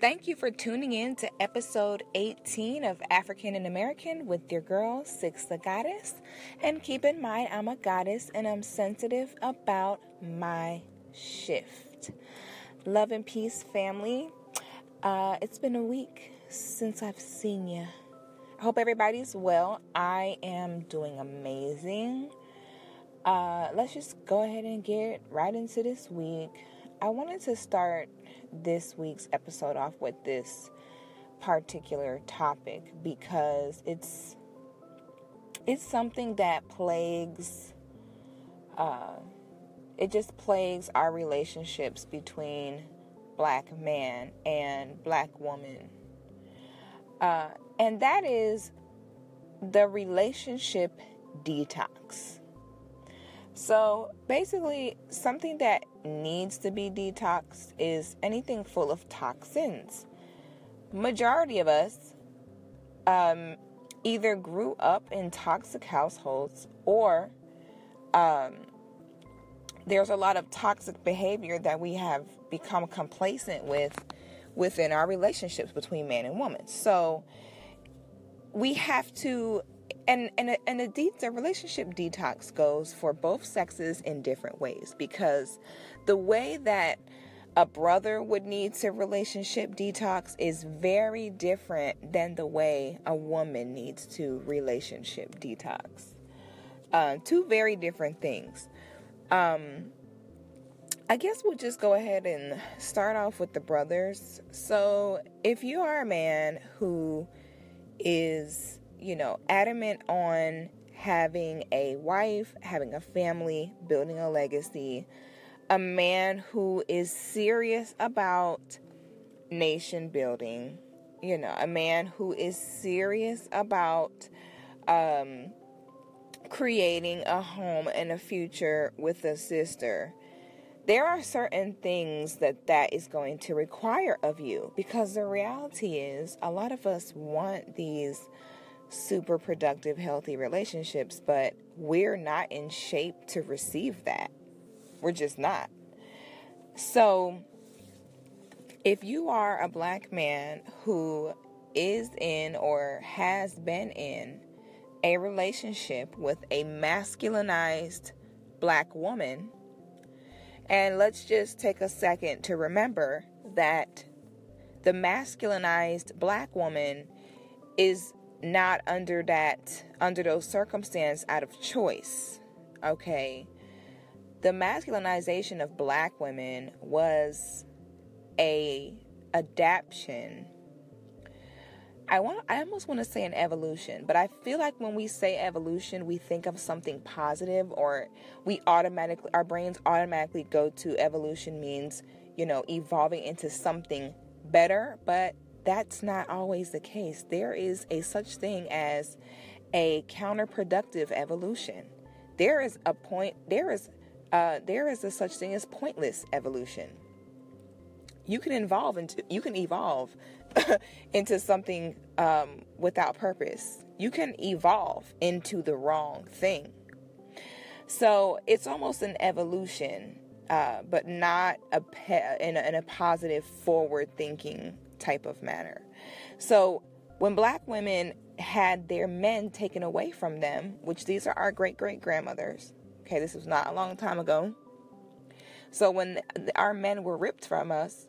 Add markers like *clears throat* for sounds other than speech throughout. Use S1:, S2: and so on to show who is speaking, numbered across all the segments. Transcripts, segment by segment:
S1: Thank you for tuning in to episode 18 of African in American with your girl, Six the Goddess. And keep in mind, I'm a goddess and I'm sensitive about my shift. Love and peace, family. Uh, it's been a week since I've seen you. I hope everybody's well. I am doing amazing. Uh, let's just go ahead and get right into this week. I wanted to start this week's episode off with this particular topic because it's it's something that plagues uh, it just plagues our relationships between black man and black woman. Uh, and that is the relationship detox so basically something that needs to be detoxed is anything full of toxins. Majority of us um, either grew up in toxic households or um, there's a lot of toxic behavior that we have become complacent with within our relationships between man and woman. So we have to and and a, and a, de- the relationship detox goes for both sexes in different ways because the way that a brother would need to relationship detox is very different than the way a woman needs to relationship detox. Uh, two very different things. Um, I guess we'll just go ahead and start off with the brothers. So, if you are a man who is you know, adamant on having a wife, having a family, building a legacy, a man who is serious about nation building, you know, a man who is serious about um, creating a home and a future with a sister. There are certain things that that is going to require of you because the reality is a lot of us want these super productive, healthy relationships, but we're not in shape to receive that. We're just not. So, if you are a black man who is in or has been in a relationship with a masculinized black woman, and let's just take a second to remember that the masculinized black woman is not under that under those circumstances out of choice okay? The masculinization of black women was a adaptation. I want I almost want to say an evolution, but I feel like when we say evolution, we think of something positive or we automatically our brains automatically go to evolution means, you know, evolving into something better, but that's not always the case. There is a such thing as a counterproductive evolution. There is a point. There is uh, there is a such thing as pointless evolution. You can evolve into you can evolve *laughs* into something um, without purpose. You can evolve into the wrong thing. So it's almost an evolution, uh, but not a in, a, in a positive, forward-thinking type of manner. So when black women had their men taken away from them, which these are our great great grandmothers, okay, this was not a long time ago. So when our men were ripped from us,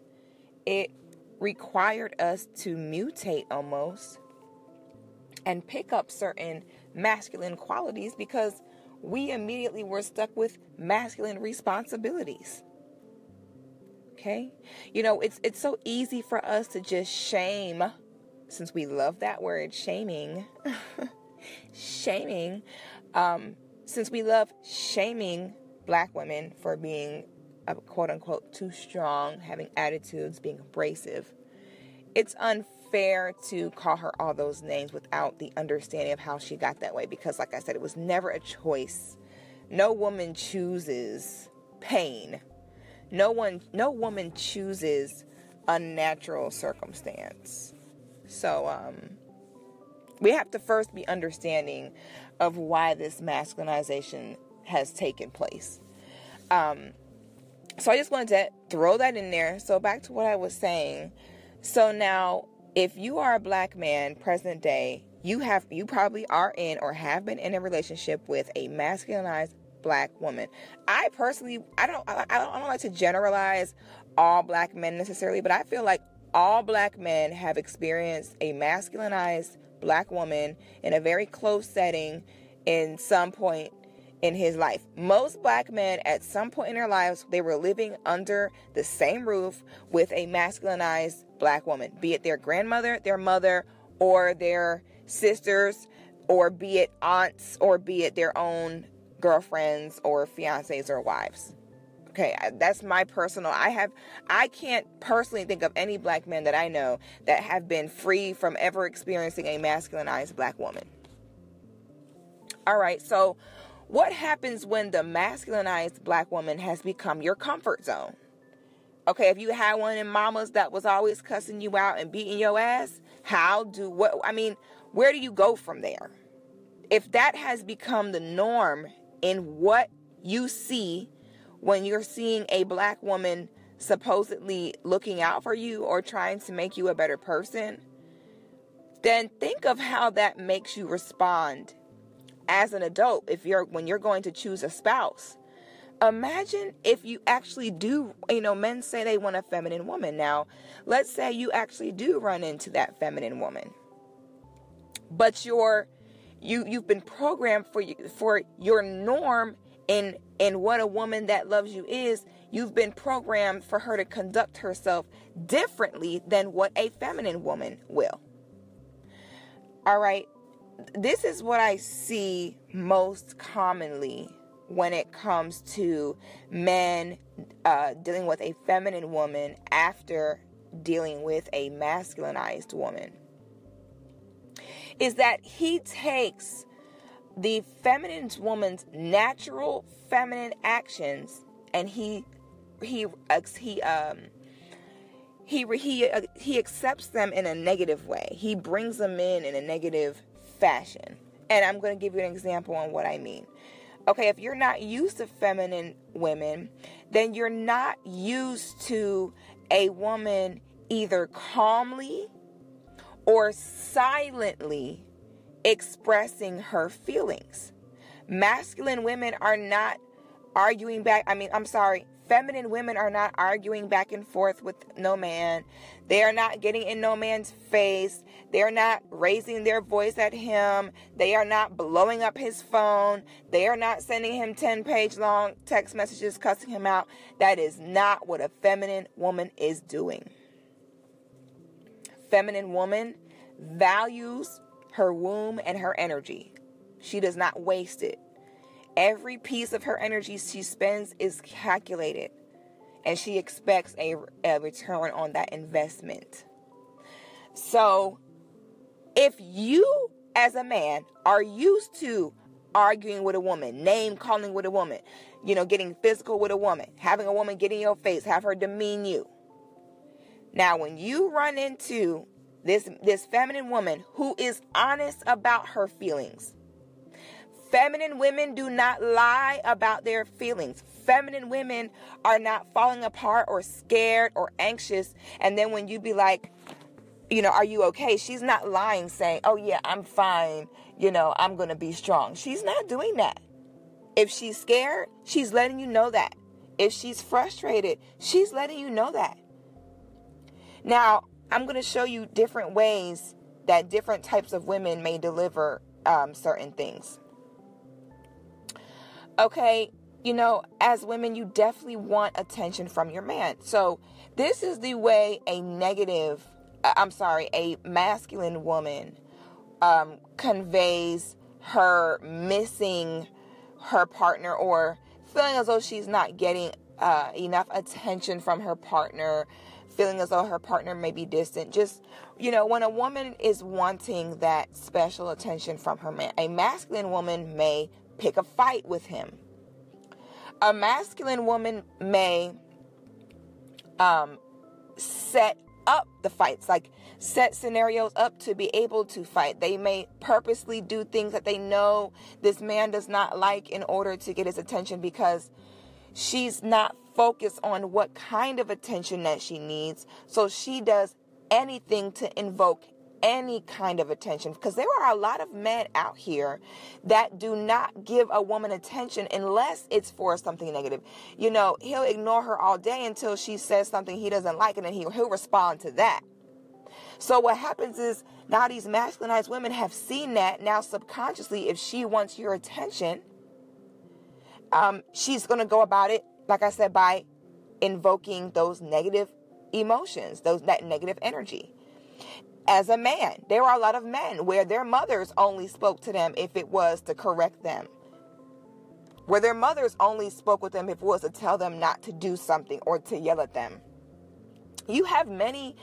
S1: it required us to mutate almost and pick up certain masculine qualities because we immediately were stuck with masculine responsibilities. Okay? You know, it's it's so easy for us to just shame since we love that word shaming. *laughs* shaming um, since we love shaming black women for being uh, quote unquote too strong, having attitudes, being abrasive. It's unfair to call her all those names without the understanding of how she got that way because like I said it was never a choice. No woman chooses pain no one, no woman chooses a natural circumstance. So, um, we have to first be understanding of why this masculinization has taken place. Um, so I just wanted to throw that in there. So back to what I was saying. So now, if you are a black man present day, you have you probably are in or have been in a relationship with a masculinized black woman. I personally, I don't, I, I don't, I don't like to generalize all black men necessarily, but I feel like all black men have experienced a masculinized black woman in a very close setting in some point in his life. Most black men at some point in their lives they were living under the same roof with a masculinized black woman, be it their grandmother, their mother, or their sisters, or be it aunts, or be it their own girlfriends or fiancés or wives. Okay, that's my personal. I have, I can't personally think of any black men that I know that have been free from ever experiencing a masculinized black woman. All right, so what happens when the masculinized black woman has become your comfort zone? Okay, if you had one in mamas that was always cussing you out and beating your ass, how do what? I mean, where do you go from there? If that has become the norm in what you see when you're seeing a black woman supposedly looking out for you or trying to make you a better person, then think of how that makes you respond as an adult if you're when you're going to choose a spouse. Imagine if you actually do, you know, men say they want a feminine woman. Now, let's say you actually do run into that feminine woman. But you're you you've been programmed for you for your norm in in what a woman that loves you is. You've been programmed for her to conduct herself differently than what a feminine woman will. All right? This is what i see most commonly when it comes to men uh, dealing with a feminine woman after dealing with a masculinized woman is that he takes the feminine woman's natural feminine actions and he he he um he he uh, he accepts them in a negative way. He brings them in in a negative fashion. And I'm going to give you an example on what I mean. Okay, if you're not used to feminine women, then you're not used to a woman either calmly or silently expressing her feelings. Masculine women are not arguing back. I mean, I'm sorry, feminine women are not arguing back and forth with no man. They are not getting in no man's face. They are not raising their voice at him. They are not blowing up his phone. They are not sending him 10 page long text messages cussing him out. That is not what a feminine woman is doing feminine woman values her womb and her energy. She does not waste it. Every piece of her energy she spends is calculated, and she expects a, a return on that investment. So, if you as a man are used to arguing with a woman, name calling with a woman, you know, getting physical with a woman, having a woman get in your face, have her demean you, now, when you run into this this feminine woman who is honest about her feelings, feminine women do not lie about their feelings. Feminine women are not falling apart or scared or anxious. And then when you be like, you know, are you okay? She's not lying, saying, oh, yeah, I'm fine. You know, I'm going to be strong. She's not doing that. If she's scared, she's letting you know that. If she's frustrated, she's letting you know that. Now, I'm going to show you different ways that different types of women may deliver um, certain things. Okay, you know, as women, you definitely want attention from your man. So, this is the way a negative, uh, I'm sorry, a masculine woman um, conveys her missing her partner or feeling as though she's not getting uh, enough attention from her partner feeling as though her partner may be distant. Just, you know, when a woman is wanting that special attention from her man, a masculine woman may pick a fight with him. A masculine woman may um, set up the fights, like set scenarios up to be able to fight. They may purposely do things that they know this man does not like in order to get his attention because she's not focused on what kind of attention that she needs. So she does anything to invoke any kind of attention because there are a lot of men out here that do not give a woman attention unless it's for something negative. You know, he'll ignore her all day until she says something he doesn't like and then he'll, he'll respond to that. So what happens is now these masculinized women have seen that now subconsciously if she wants your attention, um, she's going to go about it, like I said, by invoking those negative emotions, those that negative energy. As a man, there are a lot of men where their mothers only spoke to them if it was to correct them. Where their mothers only spoke with them if it was to tell them not to do something or to yell at them. You have many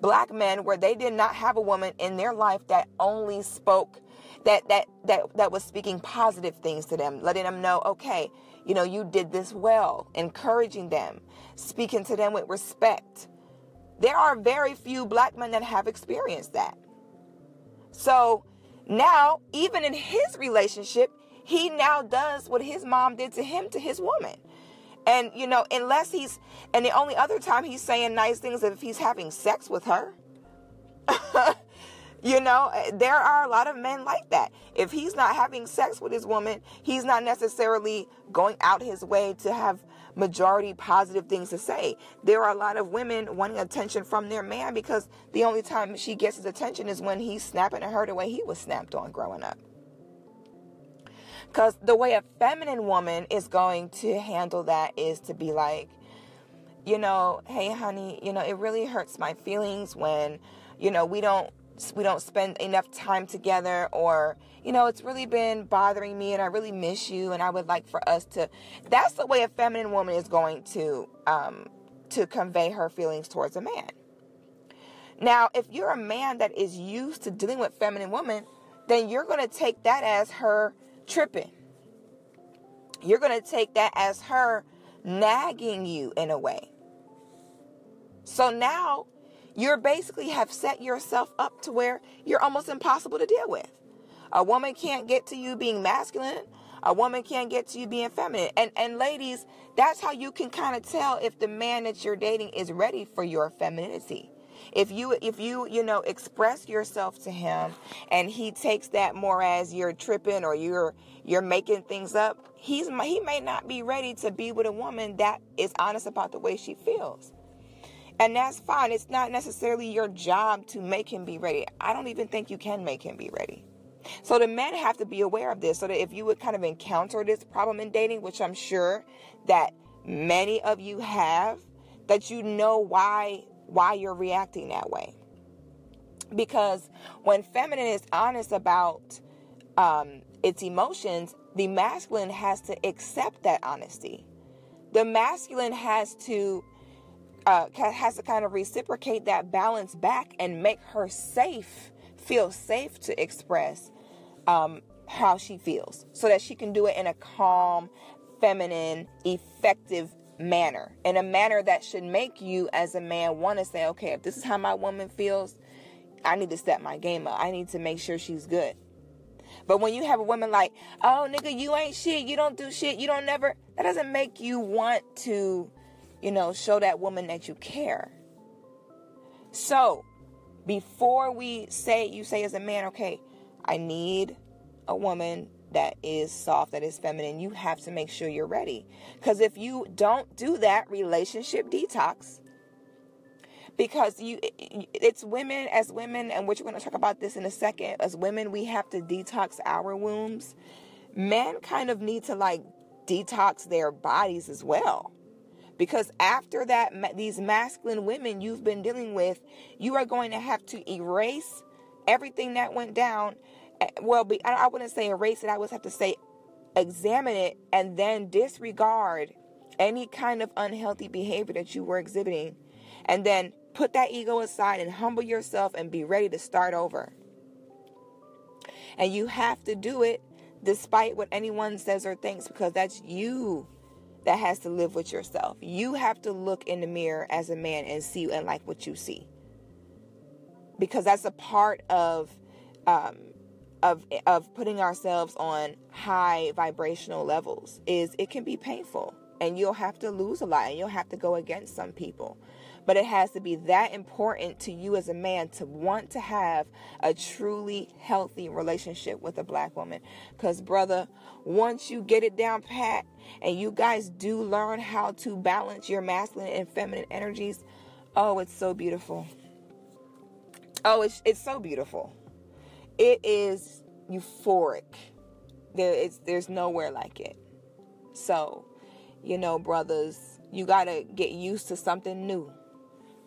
S1: black men where they did not have a woman in their life that only spoke that that that that was speaking positive things to them letting them know okay you know you did this well encouraging them speaking to them with respect. There are very few black men that have experienced that. So now even in his relationship he now does what his mom did to him to his woman. And, you know, unless he's, and the only other time he's saying nice things if he's having sex with her. *laughs* you know, eh, there are a lot of men like that. If he's not having sex with his woman, he's not necessarily going out his way to have majority positive things to say. There are a lot of women wanting attention from their man because the only time she gets his attention is when he's snapping at her the way he was snapped on growing up. Because the way a feminine woman is going to handle that is to be like, you know, hey honey, you know, it really hurts my feelings when, you know, we don't we don't spend enough time together or you know it's really been bothering me and i really miss you and i would like for us to that's the way a feminine woman is going to um to convey her feelings towards a man now if you're a man that is used to dealing with feminine women then you're going to take that as her tripping. You're going to take that as her nagging you in a way. So now you're basically have set yourself up to where you're almost impossible to deal with. A woman can't get to you being masculine. A woman can't get to you being feminine. And and ladies, that's how you can kind of tell if the man that you're dating is ready for your femininity if you if you you know express yourself to him and he takes that more as you're tripping or you're you're making things up he's he may not be ready to be with a woman that is honest about the way she feels and that's fine it's not necessarily your job to make him be ready i don't even think you can make him be ready so the men have to be aware of this so that if you would kind of encounter this problem in dating which i'm sure that many of you have that you know why why you're reacting that way. Because when feminine is honest about um, its emotions, the masculine has to accept that honesty. The masculine has to uh, has to kind of reciprocate that balance back and make her safe, feel safe to express um, how she feels, so that she can do it in a calm, feminine, effective manner in a manner that should make you as a man want to say okay if this is how my woman feels i need to step my game up. I need to make sure she's good. But when you have a woman like oh nigga you ain't shit. You don't do shit. You don't never that doesn't make you want to you know show that woman that you care so before we say you say as a man okay i need a woman that is soft, that is feminine, you have to make sure you're ready. Because if you don't do that, relationship detox. Because you, it's women as women, and which we're going to talk about this in a second. As women, we have to detox our wombs. Men kind of need to like detox their bodies as well because after that these masculine women you've been dealing with you are going to have to erase everything that went down eh, well, be, I wouldn't say erase it. I would have to say examine it and then disregard any kind of unhealthy behavior that you were exhibiting. And then put that ego aside and humble yourself and be ready to start over. And you have to do it despite what anyone says or thinks because that's you that has to live with yourself. You have to look in the mirror as a man and see and like what you see. Because that's a part of um, of of putting ourselves on high vibrational levels is it can be painful and you'll have to lose a lot and you'll have to go against some people but it has to be that important to you as a man to want to have a truly healthy relationship with a black woman. Because, brother, once you get it down pat and you guys do learn how to balance your masculine and feminine energies, oh, it's so beautiful. Oh, it's, it's so beautiful. It is euphoric. There is there's nowhere like it. So, you know, brothers, you got to get used to something new.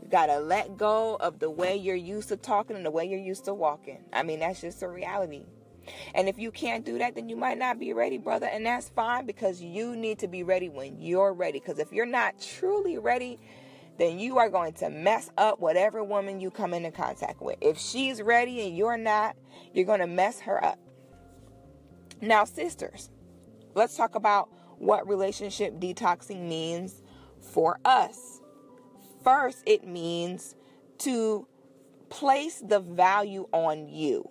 S1: You got to let go of the way you're used to talking and the way you're used to walking. I mean, that's just a reality. And if you can't do that, then you might not be ready, brother. And that's fine because you need to be ready when you're ready. Because if you're not truly ready, then you are going to mess up whatever woman you come into contact with. If she's ready and you're not, you're going to mess her up. Now, sisters, let's talk about what relationship detoxing means for us. First, it means to place the value on you.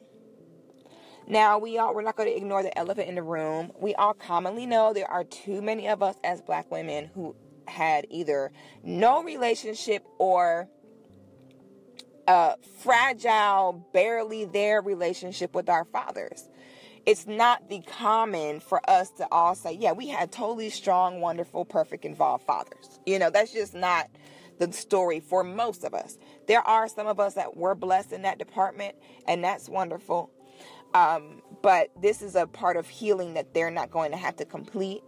S1: Now, we all we're not going to ignore the elephant in the room. We all commonly know there are too many of us as black women who had either no relationship or a fragile, barely there relationship with our fathers it's not the common for us to all say, yeah, we had totally strong, wonderful, perfect, involved fathers. You know, that's just not the story for most of us. There are some of us that were blessed in that department, and that's wonderful. Um, but this is a part of healing that they're not going to have to complete.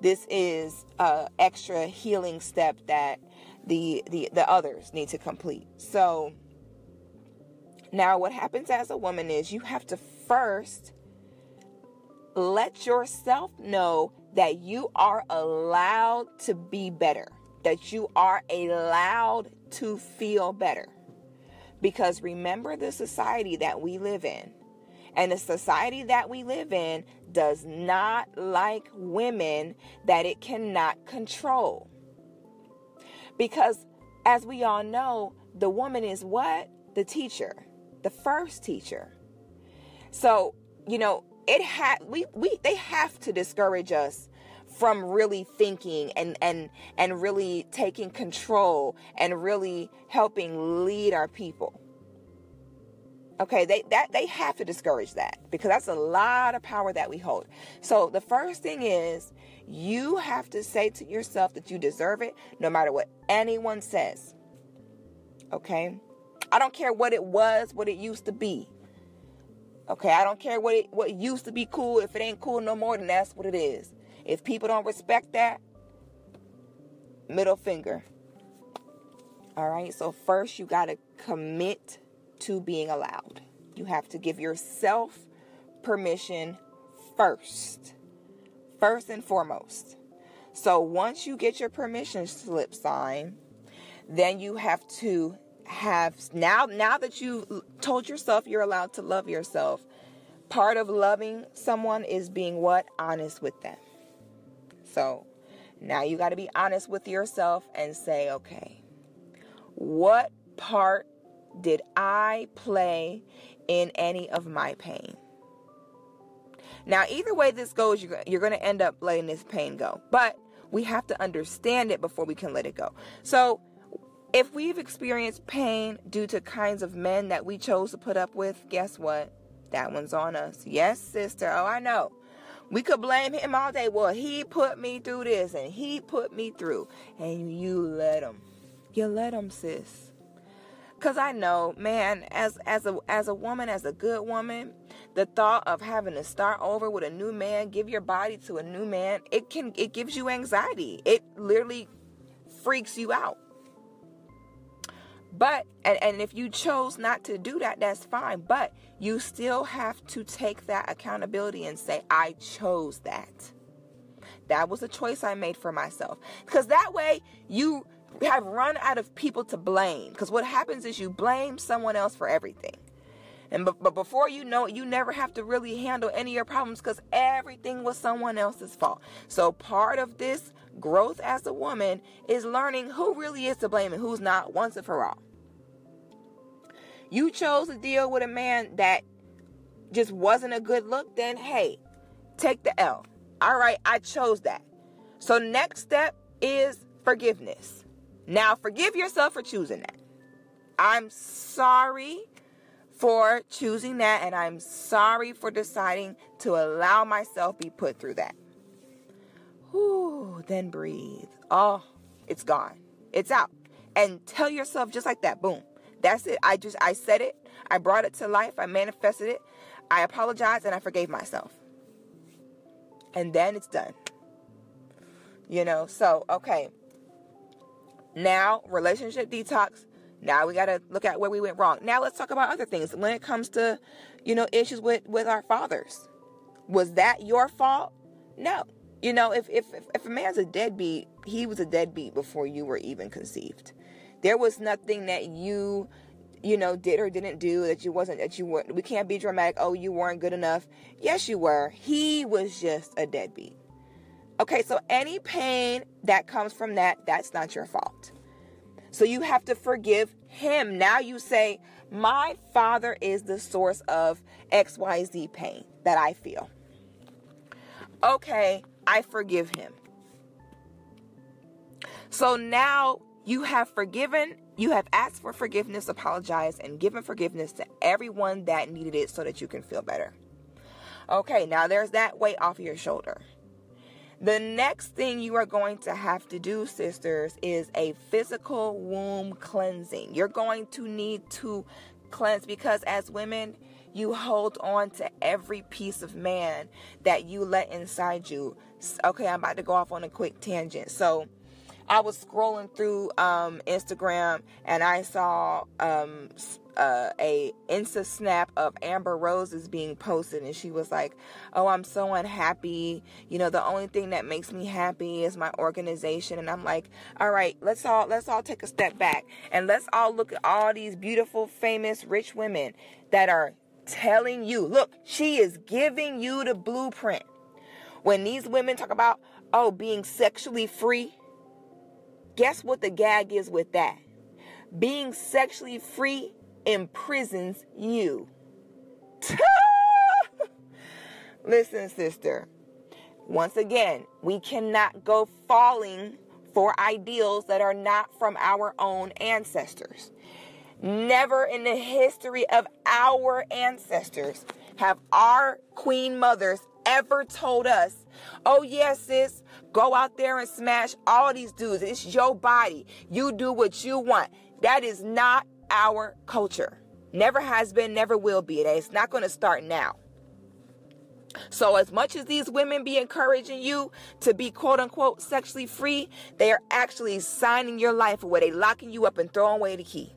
S1: This is a extra healing step that the the the others need to complete. So now what happens as a woman is you have to first let yourself know that you are allowed to be better, that you are allowed to feel better. Because remember the society that we live in. And the society that we live in does not like women that it cannot control. Because as we all know, the woman is what? The teacher, the first teacher. So, you know, it had we we they have to discourage us from really thinking and and and really taking control and really helping lead our people. Okay they that they have to discourage that because that's a lot of power that we hold. So the first thing is you have to say to yourself that you deserve it no matter what anyone says. Okay? I don't care what it was what it used to be. Okay, I don't care what it what used to be cool. If it ain't cool no more, then that's what it is. If people don't respect that, middle finger. All right. So first you got to commit to being allowed. You have to give yourself permission first. First and foremost. So once you get your permission slip signed, then you have to have now now that you told yourself you're allowed to love yourself part of loving someone is being what honest with them so now you got to be honest with yourself and say okay what part did i play in any of my pain now either way this goes you're, going to end up letting this pain go but we have to understand it before we can let it go so if we've experienced pain due to kinds of men that we chose to put up with, guess what? That one's on us. Yes, sister. Oh, I know. We could blame him all day. Well, he put me through this and he put me through. And you let him. You let him, sis. Cause I know, man, as as a as a woman, as a good woman, the thought of having to start over with a new man, give your body to a new man, it can it gives you anxiety. It literally freaks you out. But, and, and if you chose not to do that, that's fine. But you still have to take that accountability and say, I chose that. That was a choice I made for myself. Because that way you have run out of people to blame. Because what happens is you blame someone else for everything. And but, but before you know it, you never have to really handle any of your problems because everything was someone else's fault. So part of this growth as a woman is learning who really is to blame and who's not once and for all. You chose to deal with a man that just wasn't a good look, then hey, take the L. All right, I chose that. So next step is forgiveness. Now, forgive yourself for choosing that. I'm sorry for choosing that, and I'm sorry for deciding to allow myself be put through that. Whew, then breathe. Oh, it's gone. It's out. And tell yourself just like that, boom. That's it. I just I said it. I brought it to life. I manifested it. I apologized and I forgave myself. And then it's done. You know, so okay. Now, relationship detox. Now we got to look at where we went wrong. Now let's talk about other things. When it comes to, you know, issues with with our fathers. Was that your fault? No. You know, if if if a man's a deadbeat, he was a deadbeat before you were even conceived. There was nothing that you you know did or didn't do that you wasn't that you weren't we can't be dramatic oh you weren't good enough. Yes you were. He was just a deadbeat. Okay so any pain that comes from that that's not your fault. So you have to forgive him. Now you say my father is the source of xyz pain that i feel. Okay i forgive him so now you have forgiven, you have asked for forgiveness, apologized, and given forgiveness to everyone that needed it so that you can feel better. Okay, now there's that weight off your shoulder. The next thing you are going to have to do, sisters, is a physical womb cleansing. You're going to need to cleanse because as women, you hold on to every piece of man that you let inside you. Okay, I'm about to go off on a quick tangent. So, I was scrolling through um, Instagram and I saw um, uh, a Insta snap of Amber Rose's being posted, and she was like, "Oh, I'm so unhappy. You know, the only thing that makes me happy is my organization." And I'm like, "All right, let's all let's all take a step back and let's all look at all these beautiful, famous, rich women that are telling you, look, she is giving you the blueprint." When these women talk about, oh, being sexually free, Guess what the gag is with that? Being sexually free imprisons you. *laughs* Listen, sister. Once again, we cannot go falling for ideals that are not from our own ancestors. Never in the history of our ancestors have our queen mothers ever told us, oh, yes, sis, go out there and smash all these dudes. It's your body. You do what you want. That is not our culture. Never has been, never will be. It's not going to start now. So, as much as these women be encouraging you to be quote unquote sexually free, they are actually signing your life away. They locking you up and throwing away the key.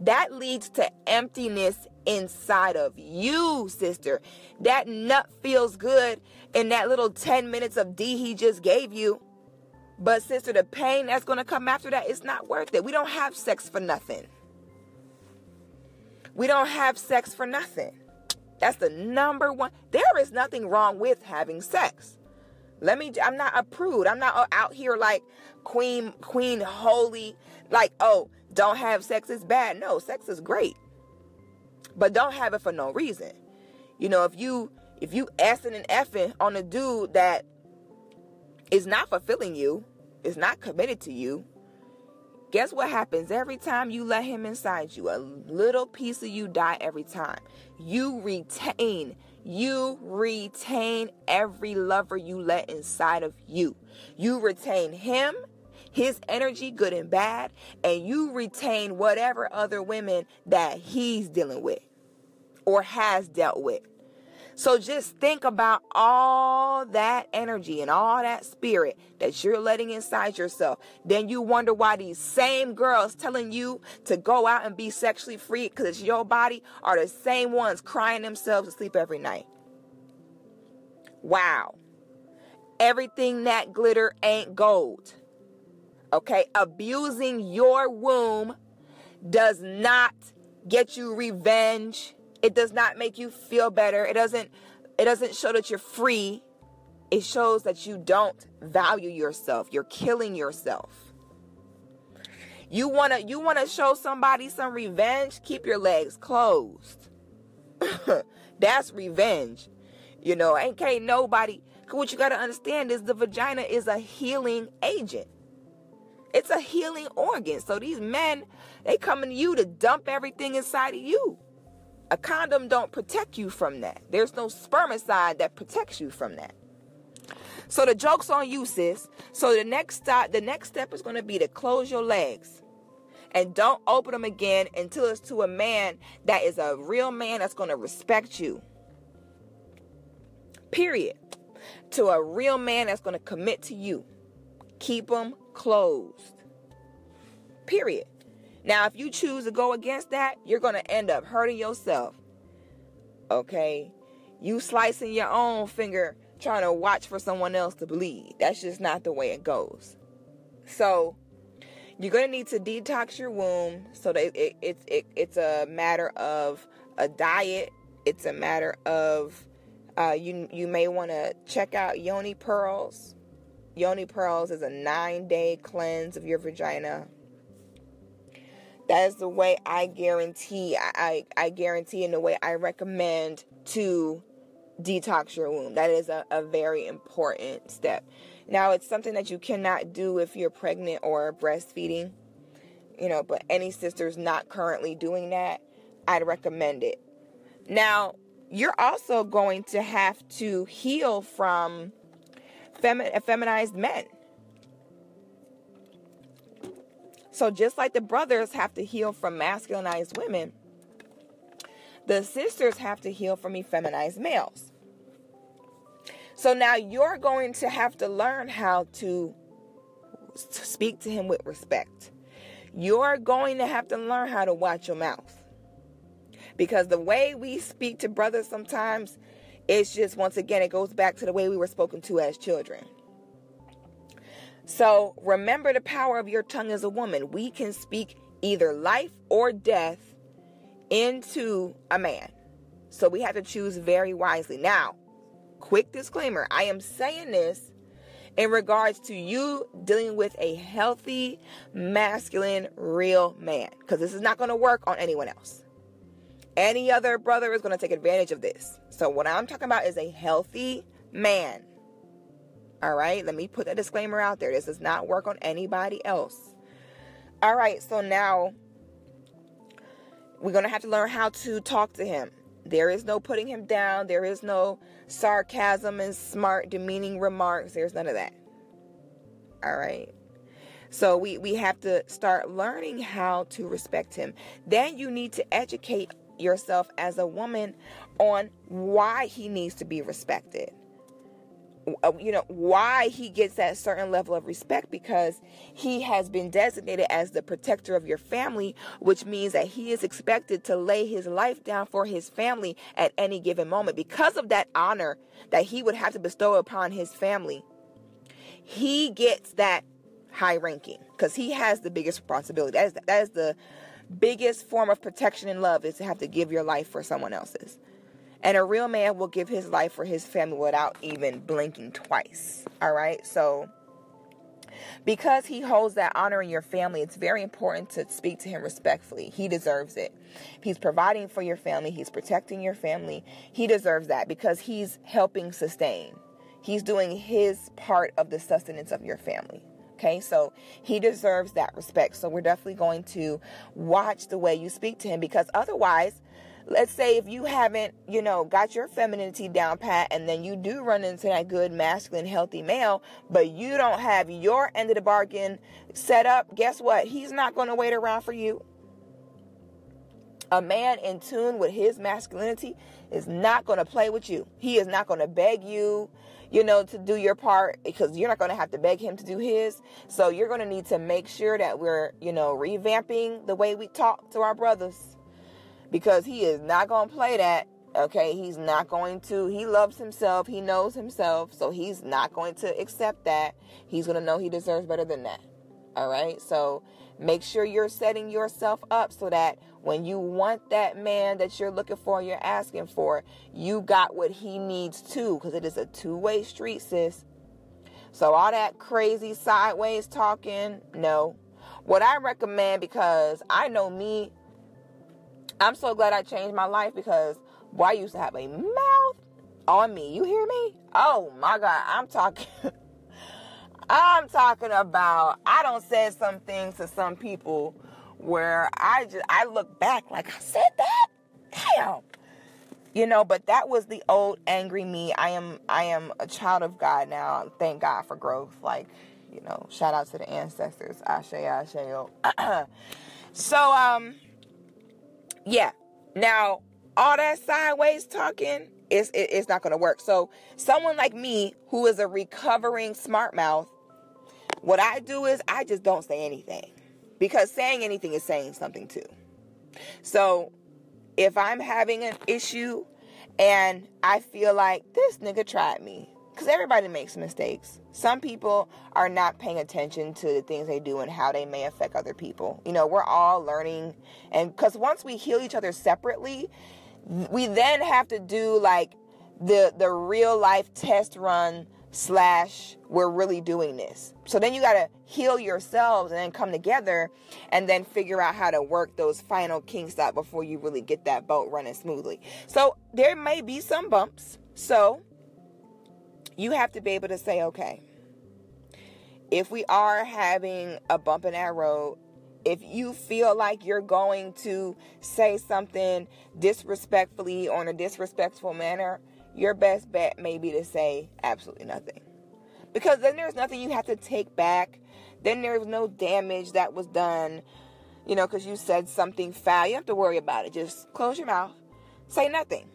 S1: That leads to emptiness inside of you, sister. That nut feels good in that little 10 minutes of D he just gave you. But, sister, the pain that's going to come after that is not worth it. We don't have sex for nothing. We don't have sex for nothing. That's the number one. There is nothing wrong with having sex. Let me, I'm not a prude. I'm not out here like Queen, Queen Holy, like, oh, don't have sex is bad. No, sex is great. But don't have it for no reason. You know, if you if you assing and effing on a dude that is not fulfilling you, is not committed to you, guess what happens every time you let him inside you? A little piece of you die every time. You retain, you retain every lover you let inside of you. You retain him his energy, good and bad, and you retain whatever other women that he's dealing with or has dealt with. So just think about all that energy and all that spirit that you're letting inside yourself. Then you wonder why these same girls telling you to go out and be sexually free because it's your body are the same ones crying themselves to sleep every night. Wow. Everything that glitter ain't gold. Okay, abusing your womb does not get you revenge. It does not make you feel better. It doesn't it doesn't show that you're free. It shows that you don't value yourself. You're killing yourself. You want to you want to show somebody some revenge? Keep your legs closed. *laughs* That's revenge. You know, ain't can't nobody. What you got to understand is the vagina is a healing agent. It's a healing organ. So these men, they coming to you to dump everything inside of you. A condom don't protect you from that. There's no spermicide that protects you from that. So the joke's on you, sis. So the next step, the next step is going to be to close your legs and don't open them again until it's to a man that is a real man that's going to respect you. Period. To a real man that's going to commit to you. Keep them closed. Period. Now, if you choose to go against that, you're going to end up hurting yourself. Okay? You slicing your own finger trying to watch for someone else to bleed. That's just not the way it goes. So, you're going to need to detox your womb so that it, it, it, it, it's a matter of a diet. It's a matter of uh, you you may want to check out Yoni Pearls. Yoni Pearls is a nine day cleanse of your vagina. That is the way I guarantee I, I, guarantee in the way I recommend to detox your womb. That is a, a very important step. Now, it's something that you cannot do if you're pregnant or breastfeeding, you know, but any sister's not currently doing that, I'd recommend it. Now, you're also going to have to heal from femi- feminized men. So, just like the brothers have to heal from masculinized women, the sisters have to heal from effeminized males. So now you're going to have to learn how to speak to him with respect. You're going to have to learn how to watch your mouth. Because the way we speak to brothers sometimes, it's just, once again, it goes back to the way we were spoken to as children. So remember the power of your tongue as a woman. We can speak either life or death into a man. So we have to choose very wisely. Now, quick disclaimer I am saying this in regards to you dealing with a healthy, masculine, real man. Because this is not going to work on anyone else. Any other brother is going to take advantage of this. So, what I'm talking about is a healthy man. All right, let me put that disclaimer out there. This does not work on anybody else. All right, so now we're going to have to learn how to talk to him. There is no putting him down. There is no sarcasm and smart, demeaning remarks. There's none of that. All right. So we, we have to start learning how to respect him. Then you need to educate yourself as a woman on why he needs to be respected. Uh, you know why he gets that certain level of respect because he has been designated as the protector of your family which means that he is expected to lay his life down for his family at any given moment because of that honor that he would have to bestow upon his family he gets that high ranking because he has the biggest responsibility that is, that is the biggest form of protection and love is to have to give your life for someone else's and a real man will give his life for his family without even blinking twice. All right? So, because he holds that honor in your family, it's very important to speak to him respectfully. He deserves it. He's providing for your family, he's protecting your family. He deserves that because he's helping sustain. He's doing his part of the sustenance of your family. Okay, so he deserves that respect. So we're definitely going to watch the way you speak to him because otherwise, let's say if you haven't, you know, got your femininity down pat and then you do run into that good masculine healthy male, but you don't have your end of the bargain set up, guess what? He's not going to wait around for you. A man in tune with his masculinity is not going to play with you. He is not going to beg you, you know, to do your part because you're not going to have to beg him to do his. So you're going to need to make sure that we're, you know, revamping the way we talk to our brothers because he is not going to play that. Okay, he's not going to. He loves himself. He knows himself. So he's not going to accept that. He's going to know he deserves better than that. All right, so make sure you're setting yourself up so that when you want that man that you're looking for, you're asking for, you got what he needs too, because it is a two way street, sis. So all that crazy sideways talking, no. What I recommend, because I know me, I'm so glad I changed my life because boy, I used to have a mouth on me. You hear me? Oh my God, I'm talking. *laughs* I'm talking about I don't say some things to some people where I just I look back like I said that. Damn. You know, but that was the old angry me. I am I am a child of God now. Thank God for growth. Like, you know, shout out to the ancestors. Ashe, Ashe. *clears throat* so um yeah. Now, all that sideways talking is it, it's not to work. So, someone like me who is a recovering smart mouth, what I do is I just don't say anything because saying anything is saying something too. So, if I'm having an issue and I feel like this nigga tried me, because everybody makes mistakes. Some people are not paying attention to the things they do and how they may affect other people. You know, we're all learning, and because once we heal each other separately, we then have to do like the the real life test run slash we're really doing this. So then you got to heal yourselves and then come together and then figure out how to work those final kinks out before you really get that boat running smoothly. So there may be some bumps. So you have to be able to say, okay, if we are having a bump in that road, if you feel like you're going to say something disrespectfully or in a disrespectful manner, your best bet may be to say absolutely nothing. Because then there's nothing you have to take back. Then there's no damage that was done, you know, because you said something foul. You have to worry about it. Just close your mouth, say nothing.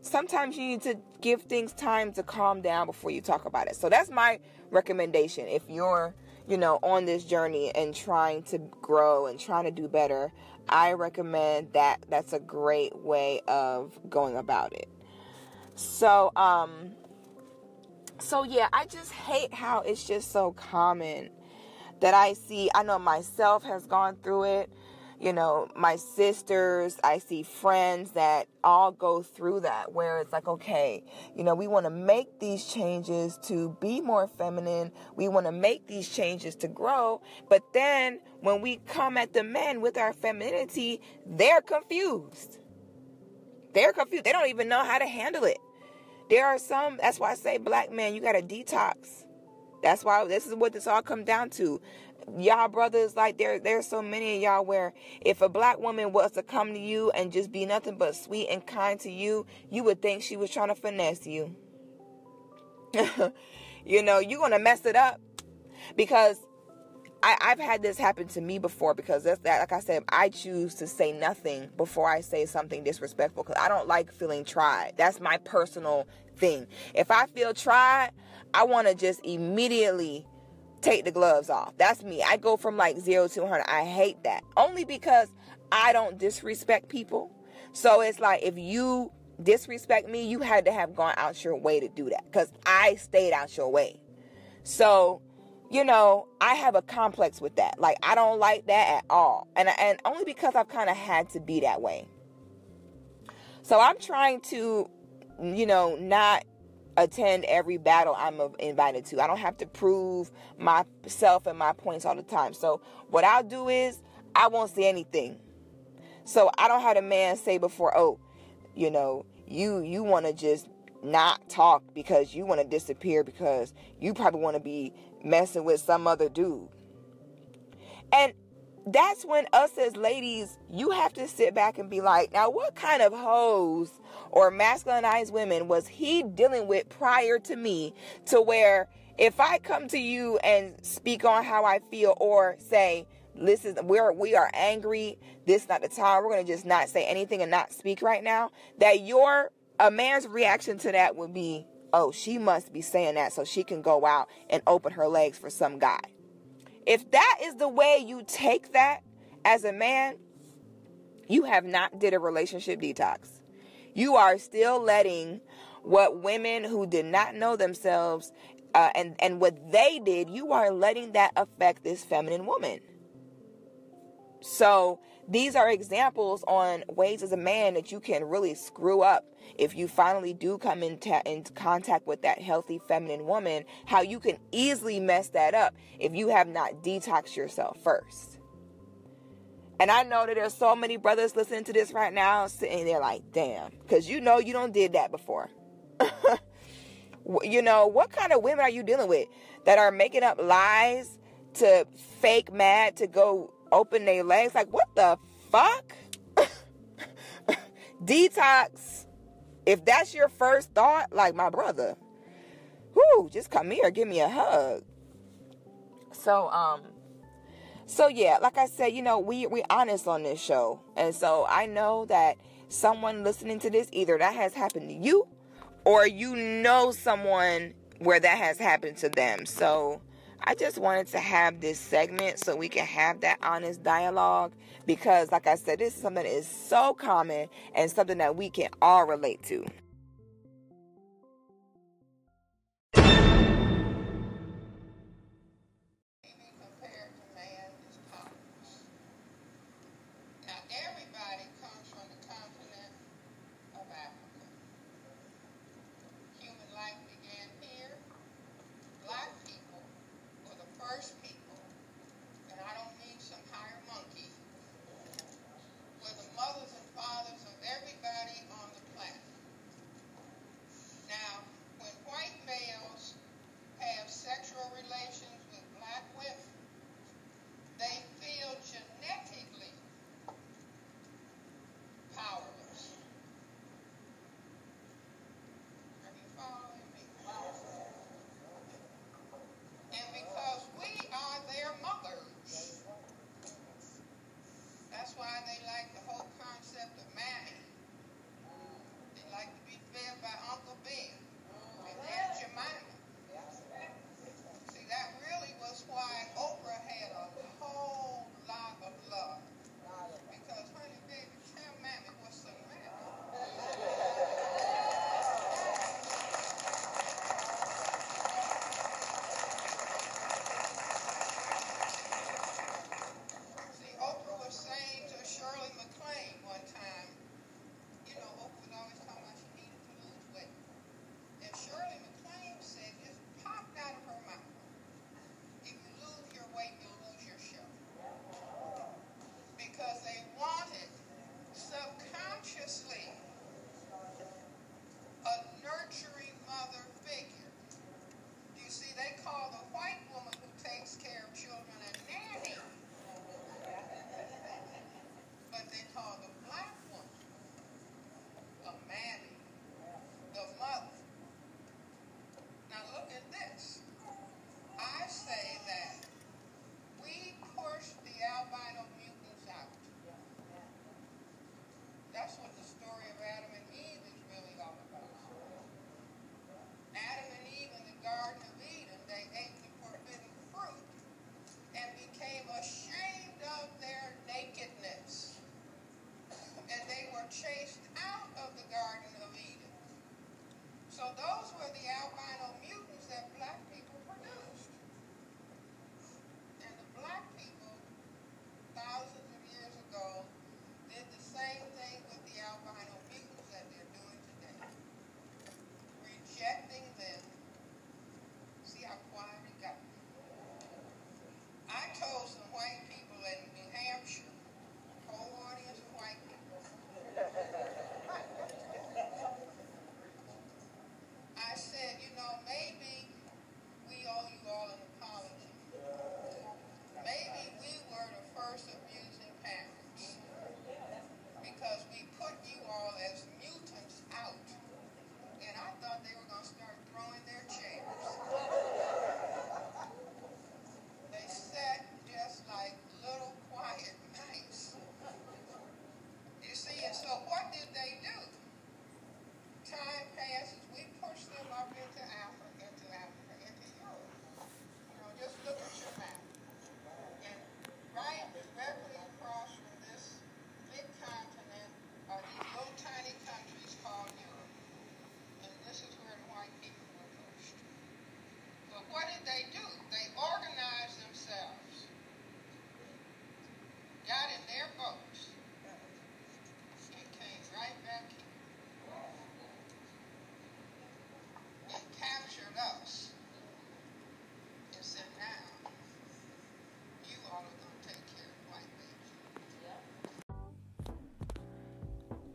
S1: Sometimes you need to give things time to calm down before you talk about it. So that's my recommendation. If you're you know, on this journey and trying to grow and trying to do better, I recommend that that's a great way of going about it. So, um, so yeah, I just hate how it's just so common that I see. I know myself has gone through it you know, my sisters, I see friends that all go through that where it's like, okay, you know, we want to make these changes to be more feminine. We want to make these changes to grow. But then when we come at the men with our femininity, they're confused. They're confused. They don't even know how to handle it. There are some, that's why I say, black man, you got to detox. That's why this is what this all come down to y'all brothers like there there's so many of y'all where if a black woman was to come to you and just be nothing but sweet and kind to you you would think she was trying to finesse you *laughs* you know you're gonna mess it up because I, I've had this happen to me before because that's that like I said I choose to say nothing before I say something disrespectful because I don't like feeling tried that's my personal thing if I feel tried I want to just immediately take the gloves off. That's me. I go from like zero to 100. I hate that. Only because I don't disrespect people. So it's like if you disrespect me, you had to have gone out your way to do that because I stayed out your way. So, you know, I have a complex with that. Like I don't like that at all. And and only because I've kind of had to be that way. So I'm trying to you know, not attend every battle I'm invited to. I don't have to prove myself and my points all the time. So what I'll do is I won't say anything. So I don't have a man say before, oh, you know, you you want to just not talk because you want to disappear because you probably want to be messing with some other dude. And that's when us as ladies, you have to sit back and be like, now what kind of hoes or masculinized women was he dealing with prior to me to where if I come to you and speak on how I feel or say, listen, we're we are angry, this not the time, we're gonna just not say anything and not speak right now, that your a man's reaction to that would be, oh, she must be saying that so she can go out and open her legs for some guy. If that is the way you take that as a man, you have not did a relationship detox. You are still letting what women who did not know themselves uh, and and what they did, you are letting that affect this feminine woman. So these are examples on ways as a man that you can really screw up if you finally do come into, into contact with that healthy feminine woman, how you can easily mess that up if you have not detoxed yourself first. And I know that there's so many brothers listening to this right now sitting there like, damn, because you know you don't did that before. *laughs* You know, what kind of women are you dealing with that are making up lies to fake mad to go open their legs? Like, what the fuck? *laughs* Detox. If that's your first thought, like my brother, whoo, just come here, give me a hug. So, um, so yeah, like I said, you know, we we honest on this show, and so I know that someone listening to this either that has happened to you, or you know someone where that has happened to them. So I just wanted to have this segment so we can have that honest dialogue because, like I said, this is something that is so common and something that we can all relate to.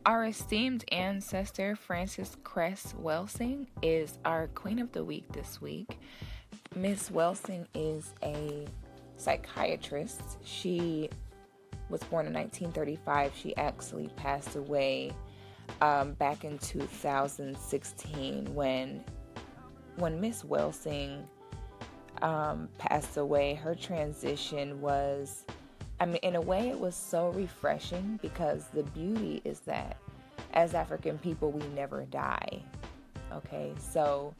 S1: Our esteemed ancestor, Frances Cress Welsing, is our Queen of the Week this week. Miss Welsing is a psychiatrist. She was born in 1935. She actually passed away um, back in 2016 when when Miss Welsing um, passed away. Her transition was I mean, in a way, it was so refreshing because the beauty is that as African people, we never die. Okay, so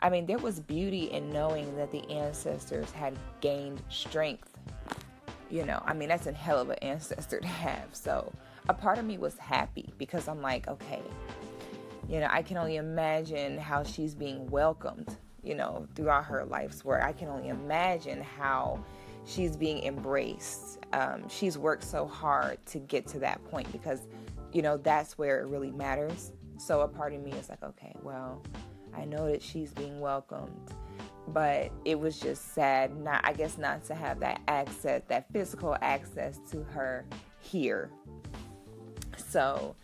S1: I mean, there was beauty in knowing that the ancestors had gained strength. You know, I mean, that's a hell of an ancestor to have. So a part of me was happy because I'm like, okay, you know, I can only imagine how she's being welcomed, you know, throughout her life's work. I can only imagine how she's being embraced. Um, she's worked so hard to get to that point because, you know, that's where it really matters. So a part of me is like, okay, well, I know that she's being welcomed, but it was just sad, not I guess not to have that access, that physical access to her here. So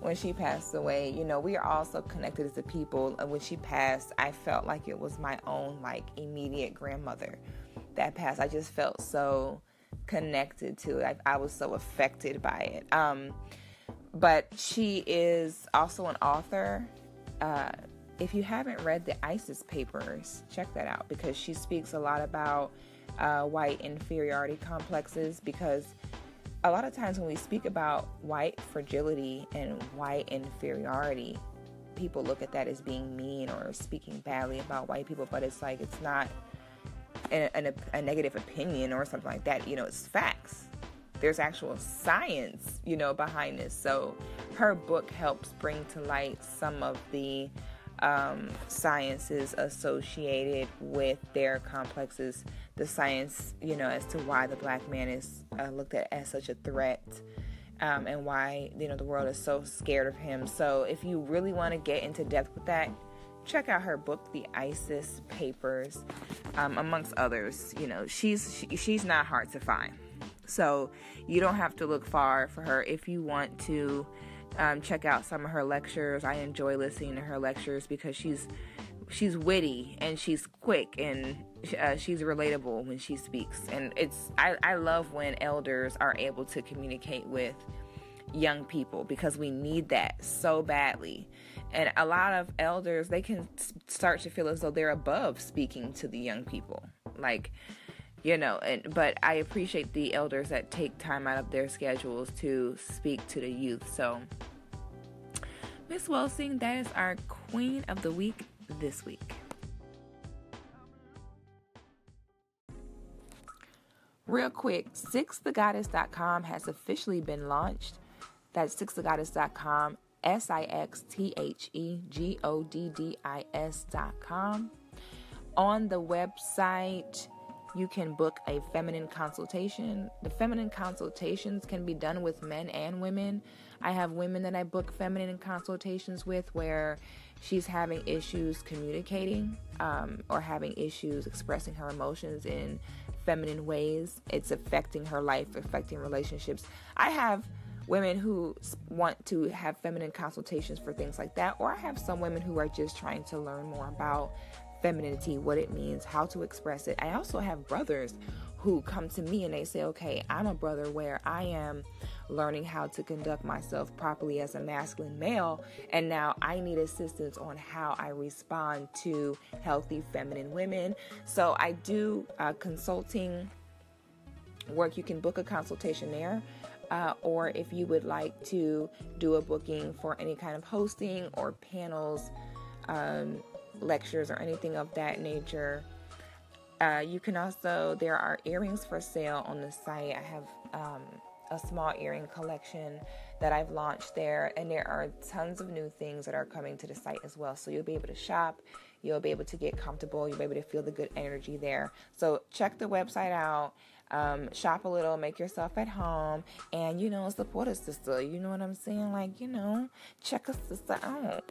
S1: when she passed away, you know, we are also connected as a people. And when she passed, I felt like it was my own like immediate grandmother that passed. I just felt so connected to it. I, I was so affected by it. Um, but she is also an author. Uh, if you haven't read the ISIS papers, check that out because she speaks a lot about uh, white inferiority complexes. Because a lot of times when we speak about white fragility and white inferiority, people look at that as being mean or speaking badly about white people, but it's like it's not a, a, a negative opinion or something like that. You know, it's facts. There's actual science, you know, behind this. So her book helps bring to light some of the um, sciences associated with their complexes, the science, you know, as to why the black man is uh, looked at as such a threat. Um, and why you know the world is so scared of him. So if you really want to get into depth with that, check out her book, The ISIS Papers, um, amongst others. You know, she's she, she's not hard to find, so you don't have to look far for her if you want to um, check out some of her lectures. I enjoy listening to her lectures because she's she's witty and she's quick and uh, she's relatable when she speaks. And it's I, I love when elders are able to communicate with young people because we need that so badly and a lot of elders they can start to feel as though they're above speaking to the young people. Like you know and but i appreciate the elders that take time out of their schedules to speak to the youth. So miss welsing that is our queen of the week this week. Real quick sixthegoddis.com has officially been launched. That's sixthegoddis.com S I X T H E G O D D I S dot com. On the website, you can book a feminine consultation. The feminine consultations can be done with men and women. I have women that I book feminine consultations with where she's having issues communicating um, or having issues expressing her emotions in feminine ways. It's affecting her life, affecting relationships. I have women who want to have feminine consultations for things like that, or I have some women who are just trying to learn more about femininity, what it means, how to express it. I also have brothers who come to me and they say, okay, I'm a brother where I am learning how to conduct myself properly as a masculine male, and now I need assistance on how I respond to healthy feminine women. So I do uh, consulting work. You can book a consultation there uh, or if you would like to do a booking for any kind of hosting or panels, um, lectures, or anything of that nature. Uh, you can also, there are earrings for sale on the site. I have um, a small earring collection that I've launched there, and there are tons of new things that are coming to the site as well. So you'll be able to shop, you'll be able to get comfortable, you'll be able to feel the good energy there. So check the website out um, shop a little, make yourself at home, and you know, support a sister. You know what I'm saying? Like, you know, check a sister out.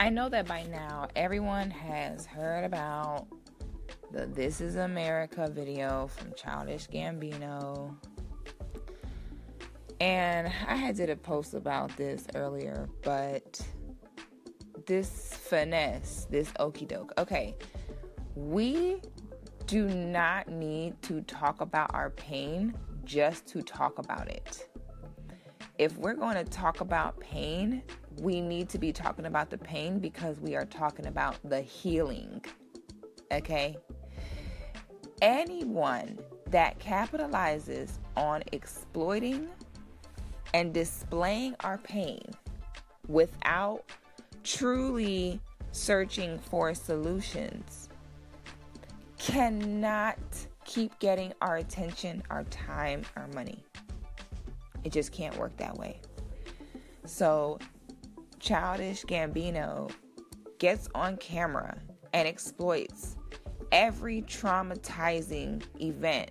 S1: I know that by now everyone has heard about the This Is America video from Childish Gambino. And I had did a post about this earlier, but this finesse, this okey doke. Okay, we do not need to talk about our pain just to talk about it. If we're going to talk about pain, we need to be talking about the pain because we are talking about the healing. Okay? Anyone that capitalizes on exploiting and displaying our pain without truly searching for solutions cannot keep getting our attention, our time, our money. It just can't work that way. So, Childish Gambino gets on camera and exploits every traumatizing event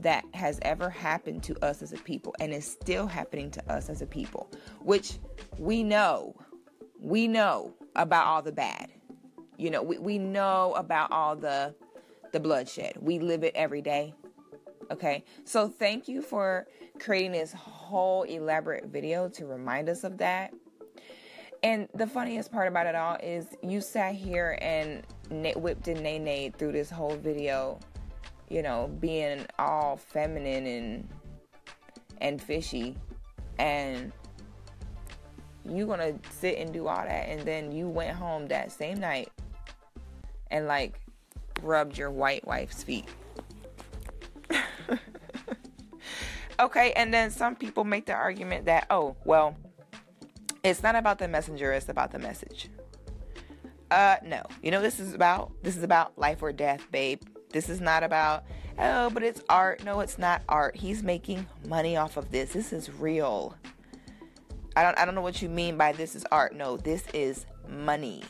S1: that has ever happened to us as a people and is still happening to us as a people, which we know, we know about all the bad. You know, we, we know about all the the bloodshed. We live it every day. Okay. So thank you for creating this whole elaborate video to remind us of that. And the funniest part about it all is you sat here and whipped and nay through this whole video, you know, being all feminine and and fishy, and you gonna sit and do all that, and then you went home that same night and like rubbed your white wife's feet. *laughs* okay, and then some people make the argument that, oh, well, it's not about the messenger, it's about the message. Uh, no. You know this is about? This is about life or death, babe. This is not about, oh, but it's art. No, it's not art. He's making money off of this. This is real. I don't I don't know what you mean by this is art. No, this is money.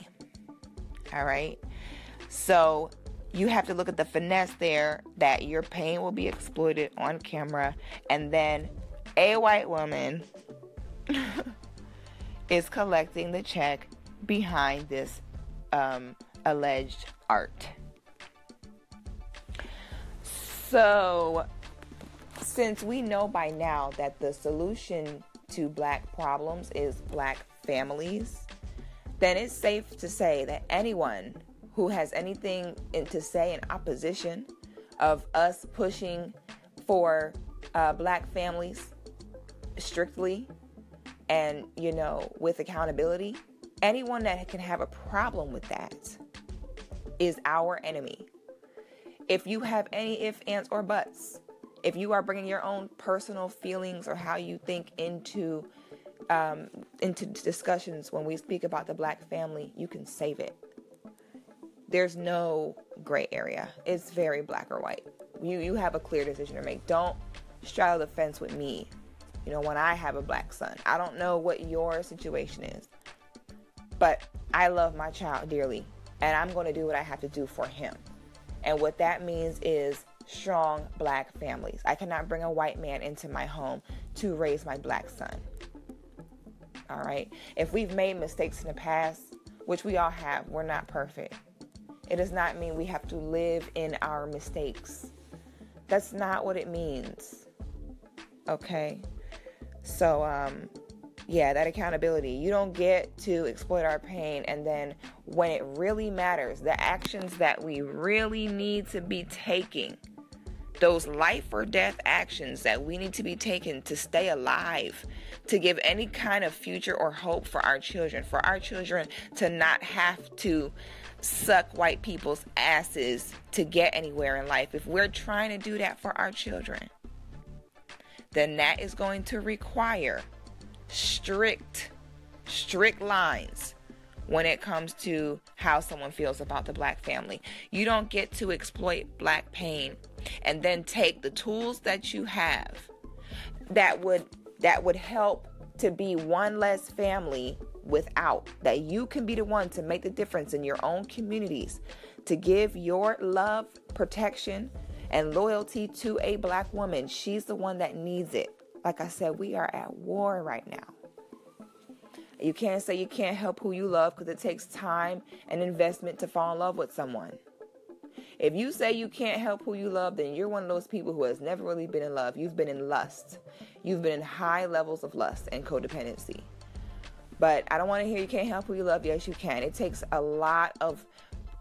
S1: All right? So, you have to look at the finesse there that your pain will be exploited on camera and then a white woman *laughs* is collecting the check behind this um, alleged art. So, since we know by now that the solution to black problems is black families, then it's safe to say that anyone who has anything to say in opposition of us pushing for uh, black families strictly and, you know, with accountability, anyone that can have a problem with that is our enemy. If you have any ifs, ands, or buts, if you are bringing your own personal feelings or how you think into um, into discussions when we speak about the black family, you can save it there's no gray area. It's very black or white. You you have a clear decision to make. Don't straddle the fence with me. You know, when I have a black son, I don't know what your situation is, but I love my child dearly, and I'm going to do what I have to do for him. And what that means is strong black families. I cannot bring a white man into my home to raise my black son. All right. If we've made mistakes in the past, which we all have, we're not perfect. It does not mean we have to live in our mistakes. That's not what it means. Okay? So, um, yeah, that accountability. You don't get to exploit our pain and then when it really matters, the actions that we really need to be taking, those life or death actions that we need to be taking to stay alive, to give any kind of future or hope for our children, for our children to not have to suck white people's asses to get anywhere in life, if we're trying to do that for our children, then that is going to require strict, strict lines when it comes to how someone feels about the black family. You don't get to exploit black pain and then take the tools that you have that would that would help to be one less family without, that you can be the one to make the difference in your own communities, to give your love, protection, and loyalty to a black woman. She's the one that needs it. Like I said, we are at war right now. You can't say you can't help who you love because it takes time and investment to fall in love with someone. If you say you can't help who you love, then you're one of those people who has never really been in love. You've been in lust. You've been in high levels of lust and codependency. But I don't want to hear you can't help who you love. Yes, you can. It takes a lot of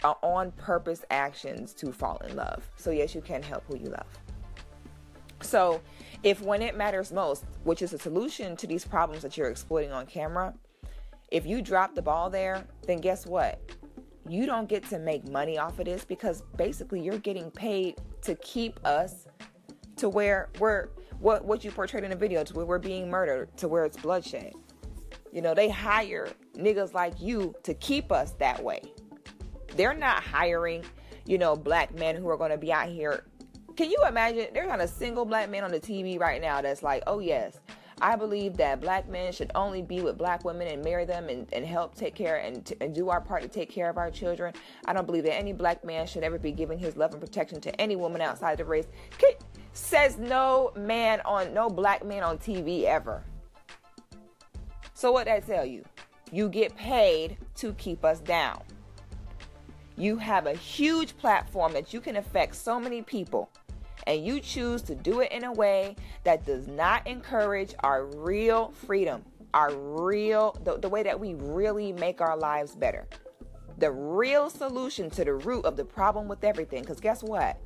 S1: uh, on purpose actions to fall in love. So, yes, you can help who you love. So, if when it matters most, which is a solution to these problems that you're exploiting on camera, if you drop the ball there, then guess what? You don't get to make money off of this because basically you're getting paid to keep us to where we're what what you portrayed in the video to where we're being murdered to where it's bloodshed. You know, they hire niggas like you to keep us that way. They're not hiring, you know, black men who are going to be out here. Can you imagine? There's not a single black man on the TV right now that's like, oh, yes, I believe that black men should only be with black women and marry them and, and help take care and, t- and do our part to take care of our children. I don't believe that any black man should ever be giving his love and protection to any woman outside the race. says no man on, no black man on TV ever. So what that tell you? You get paid to keep us down. You have a huge platform that you can affect so many people, and you choose to do it in a way that does not encourage our real freedom, our real, the, the way that we really make our lives better. The real solution to the root of the problem with everything. Because guess what?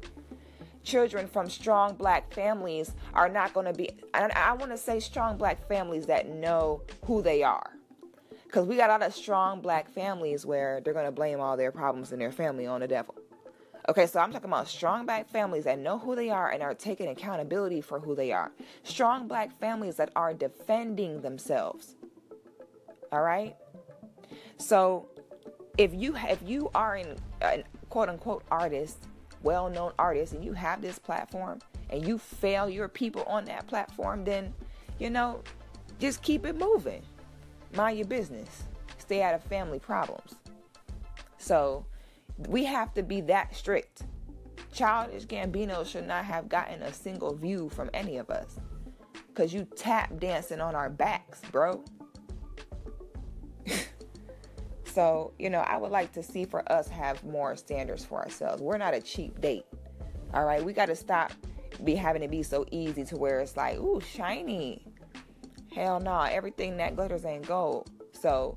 S1: children from strong black families are not going to be I, I want to say strong black families that know who they are because we got a lot of strong black families where they're going to blame all their problems in their family on the devil okay so i'm talking about strong black families that know who they are and are taking accountability for who they are strong black families that are defending themselves all right so if you if you are in a quote unquote artist well known artist and you have this platform and you fail your people on that platform, then, you know, just keep it moving. Mind your business. Stay out of family problems. So we have to be that strict. Childish Gambino should not have gotten a single view from any of us. Because you tap dancing on our backs, bro. *laughs* So, you know, I would like to see for us have more standards for ourselves. We're not a cheap date. All right. We got to stop be having it be so easy to where it's like, ooh, shiny. Hell no. Nah, everything that glitters ain't gold. So,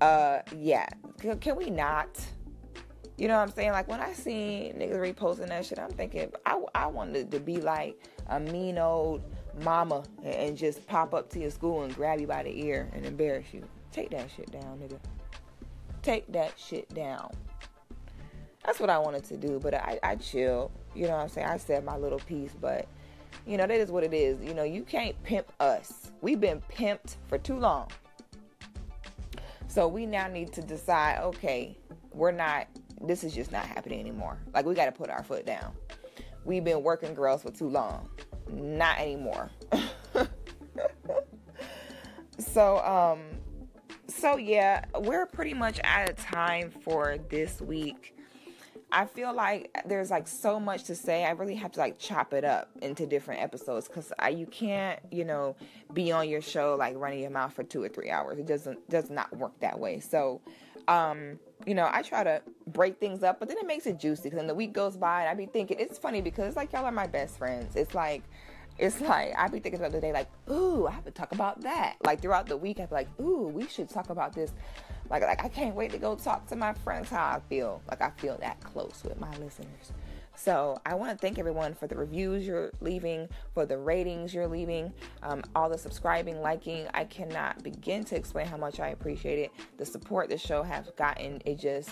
S1: uh, yeah. Can, can we not? You know what I'm saying? Like when I see niggas reposting that shit, I'm thinking I, I wanted to be like a mean old mama and just pop up to your school and grab you by the ear and embarrass you. Take that shit down, nigga take that shit down. That's what I wanted to do, but I, I chill. You know what I'm saying? I said my little piece, but you know, that is what it is. You know, you can't pimp us. We've been pimped for too long. So we now need to decide, okay, we're not this is just not happening anymore. Like we gotta put our foot down. We've been working girls for too long. Not anymore. *laughs* so um so yeah, we're pretty much out of time for this week. I feel like there's like so much to say. I really have to like chop it up into different episodes because you can't, you know, be on your show like running your mouth for two or three hours. It doesn't does not work that way. So, um, you know, I try to break things up, but then it makes it juicy. Because then the week goes by, and I be thinking it's funny because it's like y'all are my best friends. It's like it's like I be thinking about the day, like, ooh, I have to talk about that. Like throughout the week, I be like, ooh, we should talk about this. Like, like I can't wait to go talk to my friends how I feel. Like I feel that close with my listeners. So I want to thank everyone for the reviews you're leaving, for the ratings you're leaving, um, all the subscribing, liking. I cannot begin to explain how much I appreciate it. The support the show has gotten, it just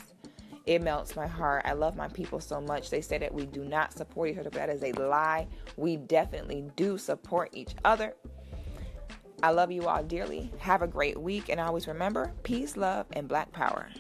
S1: it melts my heart. I love my people so much. They say that we do not support each other, but that is a lie. We definitely do support each other. I love you all dearly. Have a great week, and always remember peace, love, and black power.